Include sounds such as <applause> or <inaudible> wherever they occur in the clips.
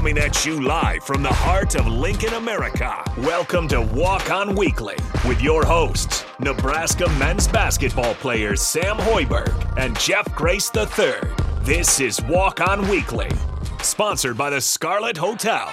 Coming at you live from the heart of Lincoln, America. Welcome to Walk On Weekly with your hosts, Nebraska men's basketball players Sam Hoiberg and Jeff Grace III. This is Walk On Weekly, sponsored by the Scarlet Hotel.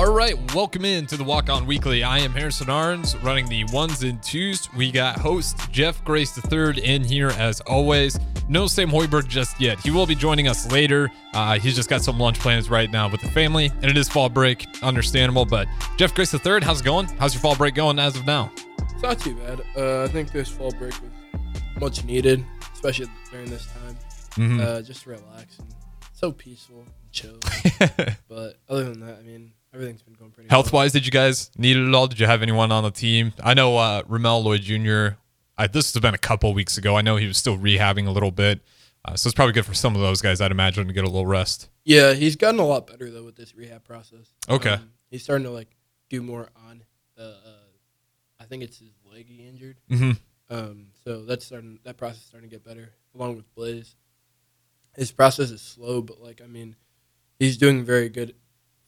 All right, welcome in to the Walk On Weekly. I am Harrison Arns, running the ones and twos. We got host Jeff Grace III in here as always. No Sam Hoiberg just yet. He will be joining us later. Uh, he's just got some lunch plans right now with the family, and it is fall break. Understandable, but Jeff Grace III, how's it going? How's your fall break going as of now? It's not too bad. Uh, I think this fall break was much needed, especially during this time. Mhm. Uh, just to relax and so peaceful and chill. <laughs> but other than that, I mean, everything's been going pretty Health wise, did you guys need it at all? Did you have anyone on the team? I know uh, Ramel Lloyd Jr. I, this has been a couple weeks ago. I know he was still rehabbing a little bit, uh, so it's probably good for some of those guys. I'd imagine to get a little rest. Yeah, he's gotten a lot better though with this rehab process. Okay. Um, he's starting to like do more on the. Uh, I think it's his leg he injured. Mm-hmm. Um, so that's starting. That process is starting to get better, along with Blaise. His process is slow, but like I mean, he's doing very good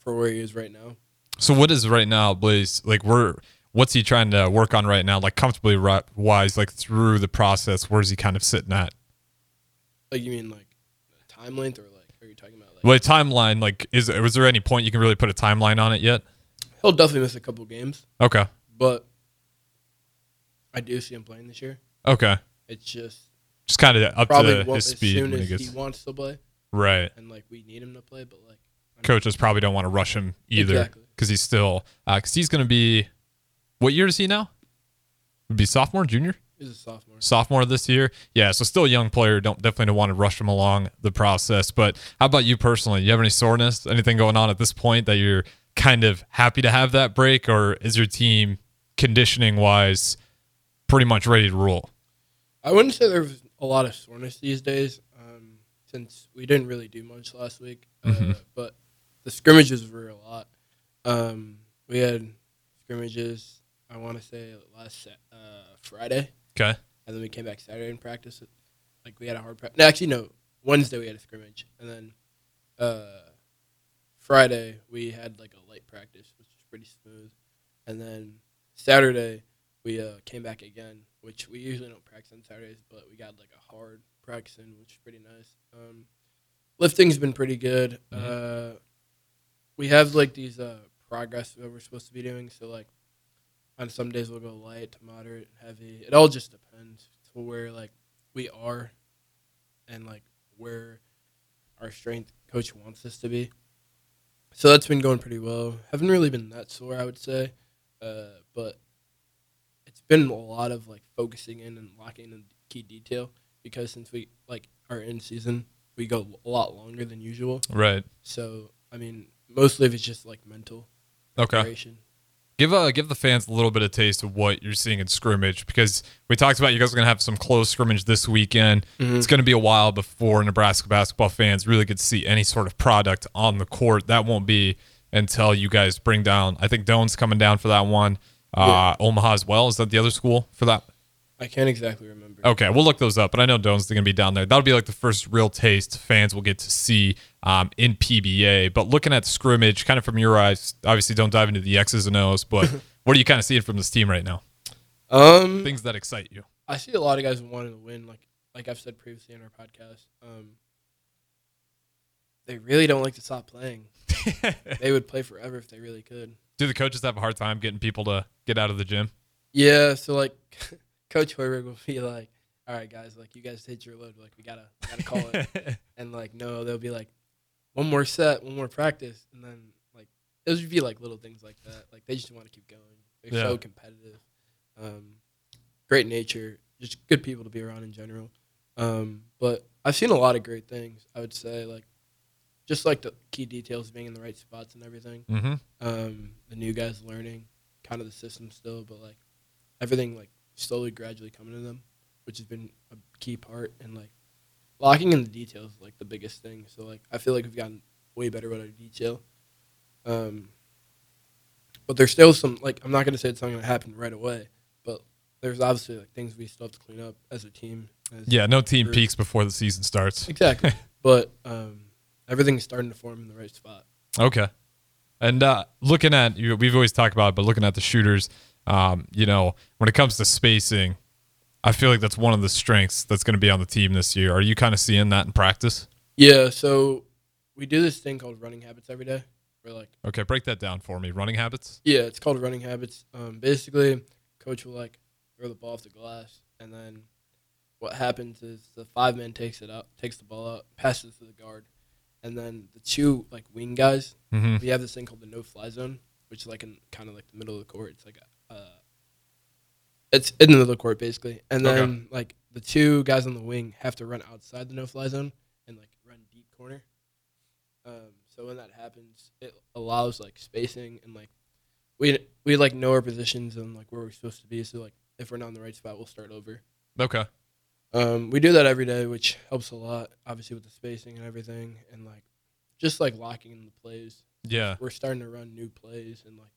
for where he is right now. So what is right now, Blaise? Like, we're what's he trying to work on right now? Like comfortably wise, like through the process, where's he kind of sitting at? Like you mean like time length or like are you talking about like Well, timeline, like, is was there any point you can really put a timeline on it yet? he'll definitely miss a couple games, Okay, but I do see him playing this year. okay, It's just just kind of up to his as speed soon when he as gets he wants to play, right. and like we need him to play, but like Coaches probably don't want to rush him either Exactly. because he's still because he's going to be. What year is he now? Would be sophomore, junior. he's a sophomore. sophomore this year. Yeah, so still a young player. Don't definitely don't want to rush him along the process. But how about you personally? You have any soreness? Anything going on at this point that you're kind of happy to have that break, or is your team conditioning wise pretty much ready to roll? I wouldn't say there's a lot of soreness these days, um, since we didn't really do much last week. Uh, Mhm. but the scrimmages were a lot. Um, we had scrimmages. I want to say last uh, Friday, Okay. and then we came back Saturday and practice. Like we had a hard practice. No, actually, no. Wednesday we had a scrimmage, and then uh, Friday we had like a light practice, which was pretty smooth. And then Saturday we uh, came back again, which we usually don't practice on Saturdays, but we got like a hard practice in, which is pretty nice. Um, lifting's been pretty good. Uh, we have like these uh, progress that we're supposed to be doing, so like on some days we'll go light to moderate, and heavy. It all just depends to where like we are and like where our strength coach wants us to be. So that's been going pretty well. Haven't really been that sore, I would say, uh, but it's been a lot of like focusing in and locking in key detail because since we like are in season, we go a lot longer than usual. Right. So I mean, mostly if it's just like mental Okay. preparation. Give uh give the fans a little bit of taste of what you're seeing in scrimmage because we talked about you guys are gonna have some close scrimmage this weekend. Mhm. It's gonna be a while before Nebraska basketball fans really get to see any sort of product on the court. That won't be until you guys bring down. I think Doane's coming down for that one. Uh, Omaha as well. Is that the other school for that? I can't exactly remember. Okay, we'll look those up, but I know Doane's going to be down there. That'll be like the first real taste fans will get to see um, in PBA. But looking at scrimmage, kind of from your eyes, obviously don't dive into the X's and O's, but <laughs> what are you kind of seeing from this team right now? Um, Things that excite you. I see a lot of guys wanting to win, like like I've said previously in our podcast. Um, they really don't like to stop playing. <laughs> they would play forever if they really could. Do the coaches have a hard time getting people to get out of the gym? Yeah, so like <laughs> Coach Hoiberg will be like, "All right, guys, like you guys hit your load. Like we gotta gotta call it." and like no, they'll be like, "One more set, one more practice," and then like it would be like little things like that. Like they just want to keep going. They're Yeah. so competitive. Um, great nature, just good people to be around in general. Um, but I've seen a lot of great things. I would say like just like the key details being in the right spots and everything. mm-hmm. Um, the new guys learning kind of the system still, but like everything like slowly, gradually coming to them, which has been a key part. And like locking in the details, is, like the biggest thing. So like I feel like we've gotten way better with our detail. Um, but there's still some like I'm not gonna say it's not gonna happen right away, but there's obviously like things we still have to clean up as a team. As Yeah, no team group. peaks before the season starts. Exactly. <laughs> but um, everything's starting to form in the right spot. Okay. And uh, looking at you, we've always talked about, it, but looking at the shooters, um, you know, when it comes to spacing, I feel like that's one of the strengths that's going to be on the team this year. Are you kind of seeing that in practice? Yeah. So we do this thing called running habits every day. We're like, Okay, break that down for me. Running habits. yeah, it's called running habits. Um, basically, coach will like throw the ball off the glass, and then what happens is the five man takes it up, takes the ball out, passes to the guard, and then the two like wing guys. Mm-hmm. We have this thing called the no fly zone, which is like in kind of like the middle of the court. It's like a, uh, it's in the middle of the court basically, and Okay. then like the two guys on the wing have to run outside the no fly zone and like run deep corner. Um, so when that happens, it allows like spacing and like we we like know our positions and like where we're supposed to be. So like if we're not in the right spot, we'll start over. Okay. Um, we do that every day, which helps a lot, obviously with the spacing and everything, and like just like locking in the plays. Yeah. We're starting to run new plays and like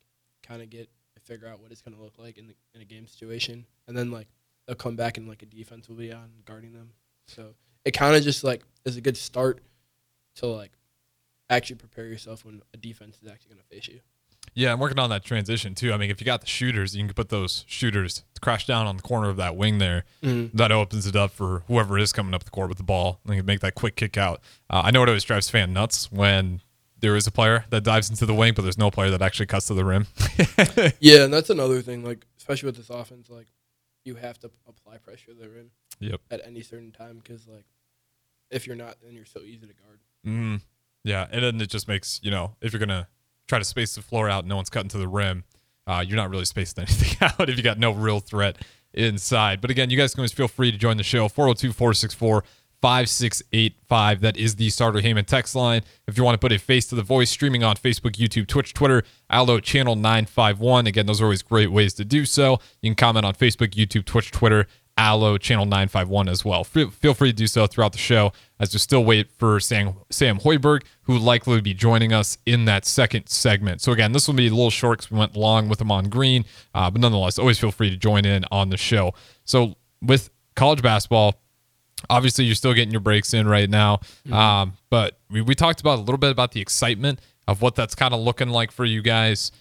kind of get figure out what it's gonna look like in the, in a game situation, and then like they'll come back and like a defense will be on guarding them. So it kind of just like is a good start to like actually prepare yourself when a defense is actually gonna face you. Yeah, I'm working on that transition too. I mean, if you got the shooters, you can put those shooters crash down on the corner of that wing there. That opens it up for whoever is coming up the court with the ball. And they can make that quick kick out. Uh, I know it always drives fan nuts when there is a player that dives into the wing, but there's no player that actually cuts to the rim. <laughs> Yeah, and that's another thing. Like especially with this offense, like you have to apply pressure to the rim yep. at any certain time because like if you're not, then you're so easy to guard. Mm, yeah, and then it just makes you know if you're gonna try to space the floor out, no one's cutting to the rim. Uh, you're not really spacing <laughs> anything out if you got no real threat inside. But again, you guys can always feel free to join the show 402 464 5685. That is the Starter Heyman text line. If you want to put a face to the voice, streaming on Facebook, YouTube, Twitch, Twitter, Allo Channel 951. Again, those are always great ways to do so. You can comment on Facebook, YouTube, Twitch, Twitter, Allo Channel 951 as well. Feel free to do so throughout the show as we still wait for Sam, Sam Hoiberg, who likely be joining us in that second segment. So, again, this will be a little short because we went long with him on green, uh, but nonetheless, always feel free to join in on the show. So, with college basketball, obviously you're still getting your breaks in right now. Um, but we, we talked about a little bit about the excitement of what that's kind of looking like for you guys.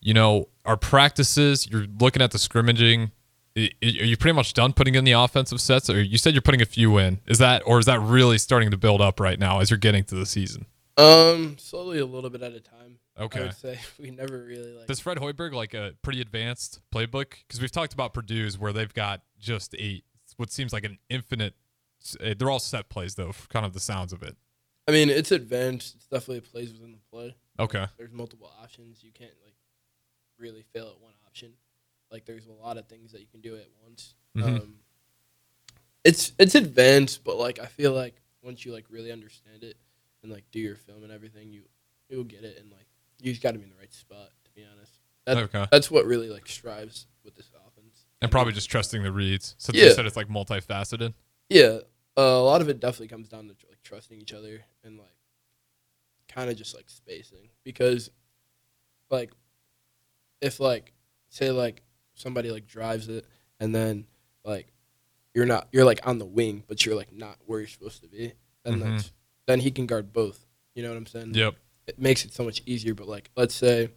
You know our practices you're looking at the scrimmaging. I- I- are you pretty much done putting in the offensive sets? Or you said you're putting a few in. Is that or is that really starting to build up right now as you're getting to the season? Um, slowly a little bit at a time. I Okay. would say. <laughs> We never really like. does fred hoiberg like a pretty advanced playbook? Because we've talked about purdue's where they've got just a what seems like an infinite they're all set plays though kind of the sounds of it I mean, it's advanced. It's definitely plays within the play. okay There's multiple options. You can't like really fail at one option. Like there's a lot of things that you can do at once. Mhm. Um, it's it's advanced, but like I feel like once you like really understand it and like do your film and everything, you you'll get it and like you just got to be in the right spot. To be honest, that, Okay. that's what really like strives with this offense. And probably just trusting the reads. So Yeah. you said it's like multifaceted. Yeah, uh, a lot of it definitely comes down to like trusting each other and like kind of just like spacing. Because like if like say like somebody like drives it and then like you're not you're like on the wing but you're like not where you're supposed to be then Mhm. that's then he can guard both. You know what i'm saying? Yep. it makes it so much easier but like let's say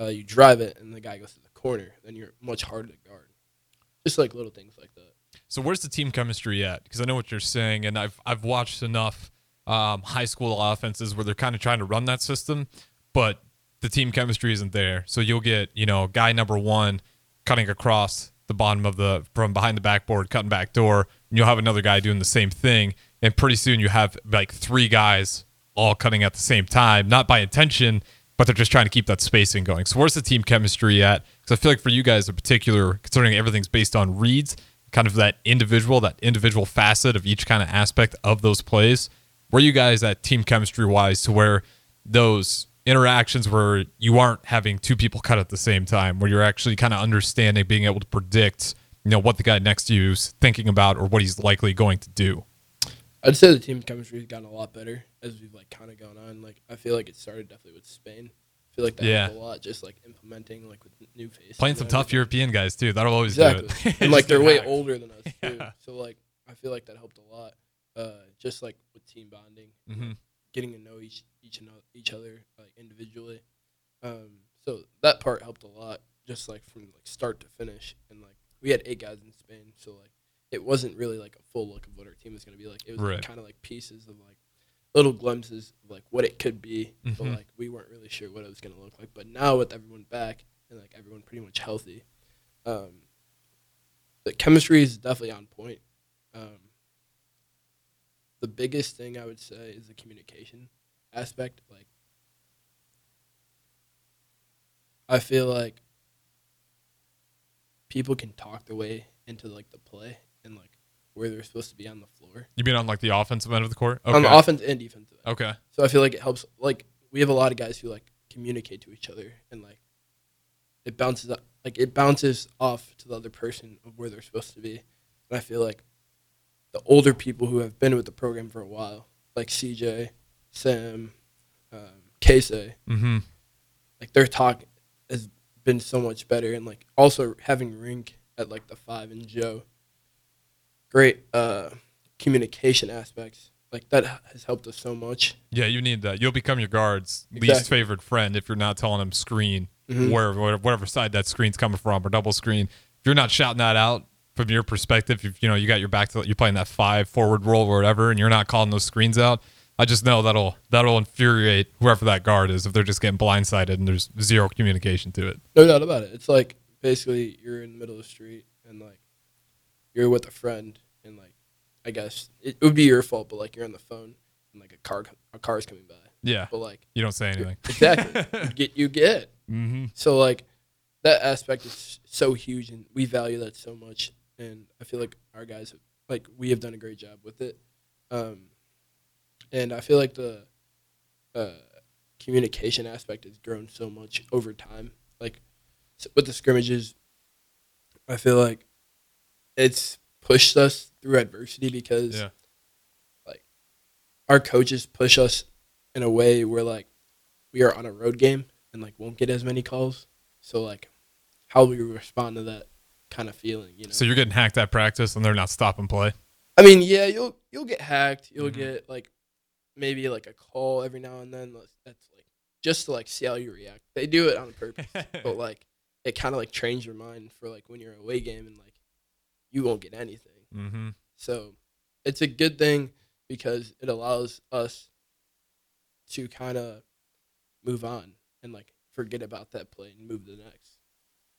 uh, you drive it and the guy goes to the corner then you're much harder to guard. Just like little things like that So where's the team chemistry at? Because I know what you're saying, and I've I've watched enough um, high school offenses where they're kind of trying to run that system, but the team chemistry isn't there. So you'll get you know guy number one cutting across the bottom of the from behind the backboard, cutting back door, and you'll have another guy doing the same thing, and pretty soon you have like three guys all cutting at the same time, not by intention, but they're just trying to keep that spacing going. So where's the team chemistry at? Because I feel like for you guys in particular, considering everything's based on reads, kind of that individual, that individual facet of each kind of aspect of those plays. Were you guys at team chemistry wise to where those interactions where you aren't having two people cut at the same time, where you're actually kind of understanding, being able to predict, you know, what the guy next to you is thinking about or what he's likely going to do. I'd say the team chemistry has gotten a lot better as we've like kind of gone on. Like I feel like it started definitely with Spain. I feel like that Yeah. helped a lot, just like implementing like with new faces. Playing some tough. European guys too. That'll always Exactly, do it. <laughs> and like they're way older than us too. Yeah. So like I feel like that helped a lot. uh, just like with team bonding, hmm getting to know each each and each other like individually. Um, so that part helped a lot, just like from like start to finish. And like we had eight guys in Spain, so like it wasn't really like a full look of what our team was gonna be like. It was Right. kind of like pieces of like little glimpses of like what it could be, but Mhm. like we weren't really sure what it was gonna look like. But now with everyone back and like everyone pretty much healthy, um, the chemistry is definitely on point. Um, the biggest thing I would say is the communication aspect. Like, I feel like people can talk their way into like the play and like where they're supposed to be on the floor You mean on like the offensive end of the court? on the offense and defensive. end. Okay. So I feel like it helps. Like we have a lot of guys who like communicate to each other and like it bounces up, like it bounces off to the other person of where they're supposed to be. And I feel like the older people who have been with the program for a while, like CJ, Sam, um, Keisei, Mm-hmm. like their talk has been so much better. And like also having Rienk at like the five and Joe, great uh, communication aspects. Like that has helped us so much. Yeah, you need that. You'll become your guard's least Exactly. favorite friend if you're not telling them screen Mhm. where whatever, whatever side that screen's coming from or double screen. If you're not shouting that out from your perspective, if you know you got your back to you're playing that five forward roll or whatever, and you're not calling those screens out. I just know that'll that'll infuriate whoever that guard is if they're just getting blindsided and there's zero communication to it. No doubt about it. It's like basically you're in the middle of the street and like you're with a friend and like I guess it, it would be your fault, but like you're on the phone and like a car a car's coming by, Yeah, but like you don't say anything. exactly you <laughs> get you get mm-hmm. so like that aspect is so huge and we value that so much and I feel like our guys have, like we have done a great job with it, um, and I feel like the uh, communication aspect has grown so much over time. Like with the scrimmages, I feel like it's pushed us through adversity because Yeah. like our coaches push us in a way where like we are on a road game and like won't get as many calls. So like how we respond to that kind of feeling, you know. So you're getting hacked at practice and they're not stopping play. I mean, yeah, you'll you'll get hacked. You'll Mhm. get like maybe like a call every now and then. That's- That's like just to like see how you react. They do it on purpose, but <laughs> like it kind of like trains your mind for like when you're a away game and like you won't get anything. mm-hmm. So it's a good thing because it allows us to kind of move on and like forget about that play and move to the next.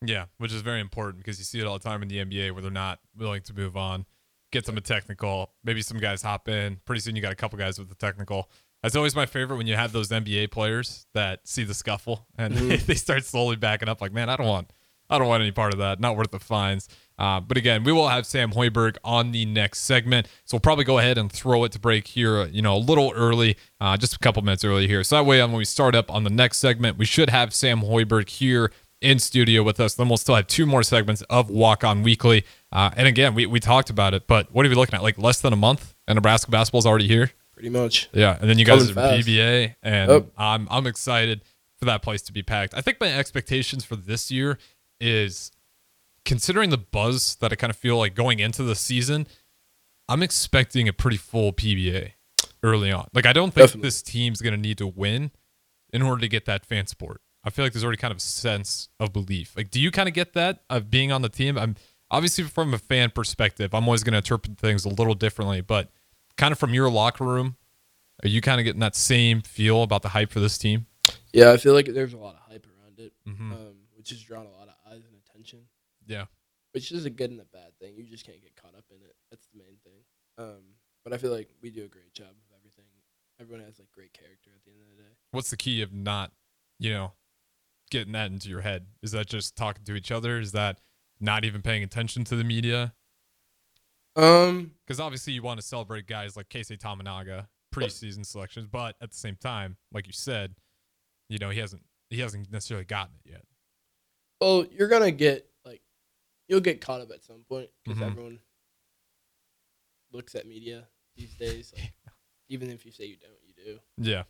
Yeah, which is very important because you see it all the time in the NBA where they're not willing to move on, get them a technical. Maybe some guys hop in. Pretty soon you got a couple guys with the technical. That's always my favorite when you have those NBA players that see the scuffle and Mhm. <laughs> they start slowly backing up. Like, man, I don't want, I don't want any part of that. Not worth the fines. Uh, but again, we will have Sam Hoiberg on the next segment, so we'll probably go ahead and throw it to break here. You know, a little early, uh, just a couple minutes early here. So that way, um, when we start up on the next segment, we should have Sam Hoiberg here in studio with us. Then we'll still have two more segments of Walk On Weekly. Uh, and again, we, we talked about it, but what are we looking at? Like less than a month, and Nebraska basketball's already here. Pretty much. Yeah, and then you guys are fast. PBA, and. I'm I'm excited for that place to be packed. I think my expectations for this year is considering the buzz that I kind of feel like going into the season. I'm expecting a pretty full PBA early on. Like I don't think Definitely. this team's going to need to win in order to get that fan support. I feel like there's already kind of a sense of belief. Like, do you kind of get that of being on the team? I'm obviously from a fan perspective, I'm always going to interpret things a little differently, but kind of from your locker room, are you kind of getting that same feel about the hype for this team? Yeah, I feel like there's a lot of hype around it, Mhm. um, which has drawn a lot of eyes and attention. Yeah. which is a good and a bad thing. You just can't get caught up in it. That's the main thing. Um, but I feel like we do a great job of everything. Everyone has like great character at the end of the day. What's the key of not, you know, getting that into your head? Is that just talking to each other? Is that not even paying attention to the media? Um, Because obviously you want to celebrate guys like Keisei Tominaga preseason selections, but at the same time, like you said, you know he hasn't he hasn't necessarily gotten it yet. well, you're gonna get you'll get caught up at some point because Mhm. everyone looks at media these days. Like, <laughs> even if you say you don't, you do. Yeah,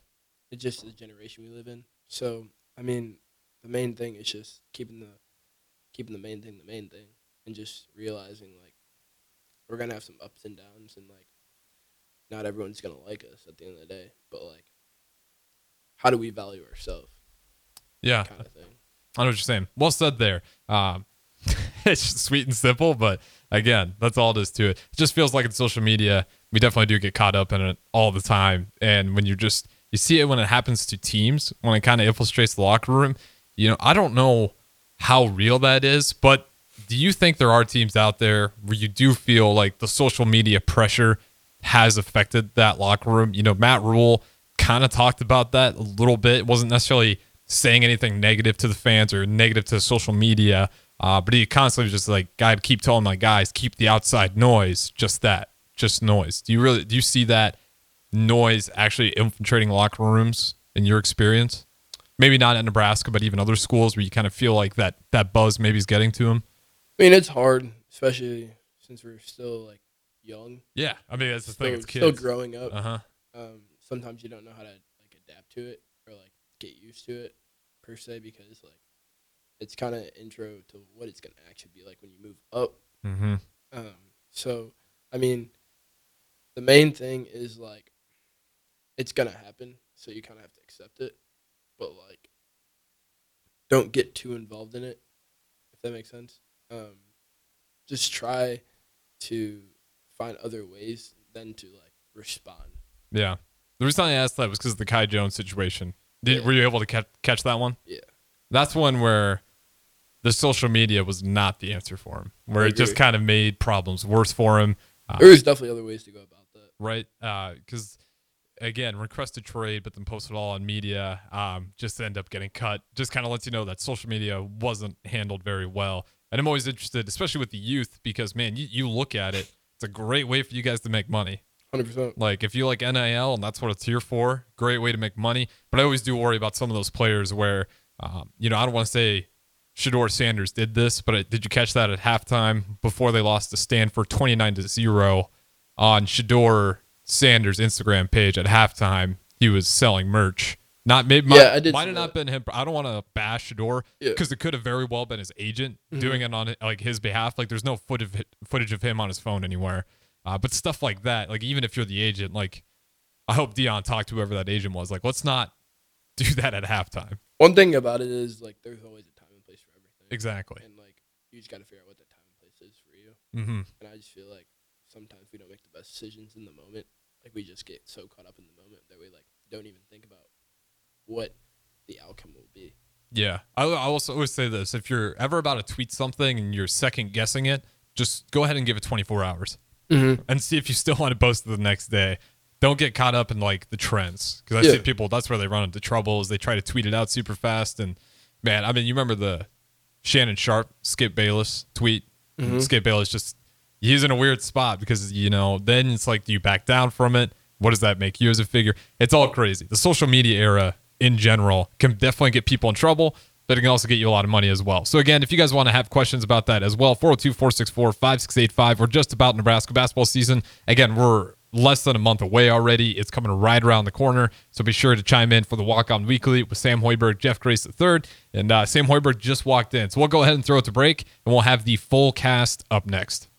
It's just the generation we live in. So I mean, the main thing is just keeping the keeping the main thing the main thing, and just realizing like we're gonna have some ups and downs, and like not everyone's gonna like us at the end of the day, but like, how do we value ourselves? Yeah, Kind of thing. I know what you're saying. Well said there. Um, <laughs> it's sweet and simple, but again, that's all it is to it. It just feels like in social media, we definitely do get caught up in it all the time. And when you just you see it when it happens to teams, when it kind of infiltrates the locker room, you know, I don't know how real that is, but do you think there are teams out there where you do feel like the social media pressure has affected that locker room? You know, Matt Rhule kind of talked about that a little bit. It wasn't necessarily saying anything negative to the fans or negative to social media, uh, but he constantly was just like, "God, keep telling my guys, keep the outside noise, just that, just noise." Do you really do you see that noise actually infiltrating locker rooms in your experience? Maybe not at Nebraska, but even other schools where you kind of feel like that that buzz maybe is getting to them. I mean, it's hard, especially since we're still like young, Yeah, I mean that's the still, thing. It's still growing up. Uh huh. Um, sometimes you don't know how to like adapt to it or like get used to it per se because like it's kind of intro to what it's gonna actually be like when you move up. Mm-hmm. Um, so I mean, the main thing is like it's gonna happen, so you kind of have to accept it, but like don't get too involved in it, if that makes sense. Um, just try to find other ways than to like respond. Yeah. The reason I asked that was because of the Kai Jones situation. Did, Yeah. Were you able to catch, catch that one? Yeah. That's one where the social media was not the answer for him, where it just kind of made problems worse for him. Uh, There is definitely other ways to go about that. right? Because again, requested trade, but then post it all on media, um, just end up getting cut. Just kind of lets you know that social media wasn't handled very well. And I'm always interested, especially with the youth, because man, you, you look at it, it's a great way for you guys to make money. Hundred percent. Like if you like NIL and that's what it's here for, great way to make money. But I always do worry about some of those players where, um, you know, I don't want to say Shedeur Sanders did this, but uh, did you catch that at halftime before they lost to Stanford 29 to 0 on Shedeur Sanders Instagram page at halftime? He was selling merch. Not maybe might, Yeah, I did might have not been him. I don't want to bash Shedeur Yeah. because it could have very well been his agent Mm-hmm. doing it on like his behalf. Like there's no footage footage of him on his phone anywhere. Uh, but stuff like that, like even if you're the agent, like I hope Deion talked to whoever that agent was. Like let's not do <laughs> that at halftime. One thing about it is like there's always a time and place for everything. Exactly. And like you just got to figure out what that time and place is for you. Mm-hmm. And I just feel like sometimes we don't make the best decisions in the moment. Like we just get so caught up in the moment that we like don't even think about what the outcome will be. Yeah. I, I also always say this: if you're ever about to tweet something and you're second guessing it, just go ahead and give it 24 hours Mm-hmm. and see if you still want to post it the next day. Don't get caught up in like the trends because I Yeah. see people. That's where they run into trouble is They try to tweet it out super fast, and man, I mean, you remember the Shannon Sharpe, Skip Bayless tweet. Mm-hmm. Skip Bayless just he's in a weird spot because you know then it's like do you back down from it? What does that make you as a figure? It's all crazy. The social media era in general can definitely get people in trouble, but it can also get you a lot of money as well. So again, if you guys want to have questions about that as well, 402-464-5685 or just about Nebraska basketball season. Again, we're less than a month away already. It's coming right around the corner. So be sure to chime in for the Walk On Weekly with Sam Hoiberg, Jeff Grace III. And uh, Sam Hoiberg just walked in. So we'll go ahead and throw it to break, and we'll have the full cast up next.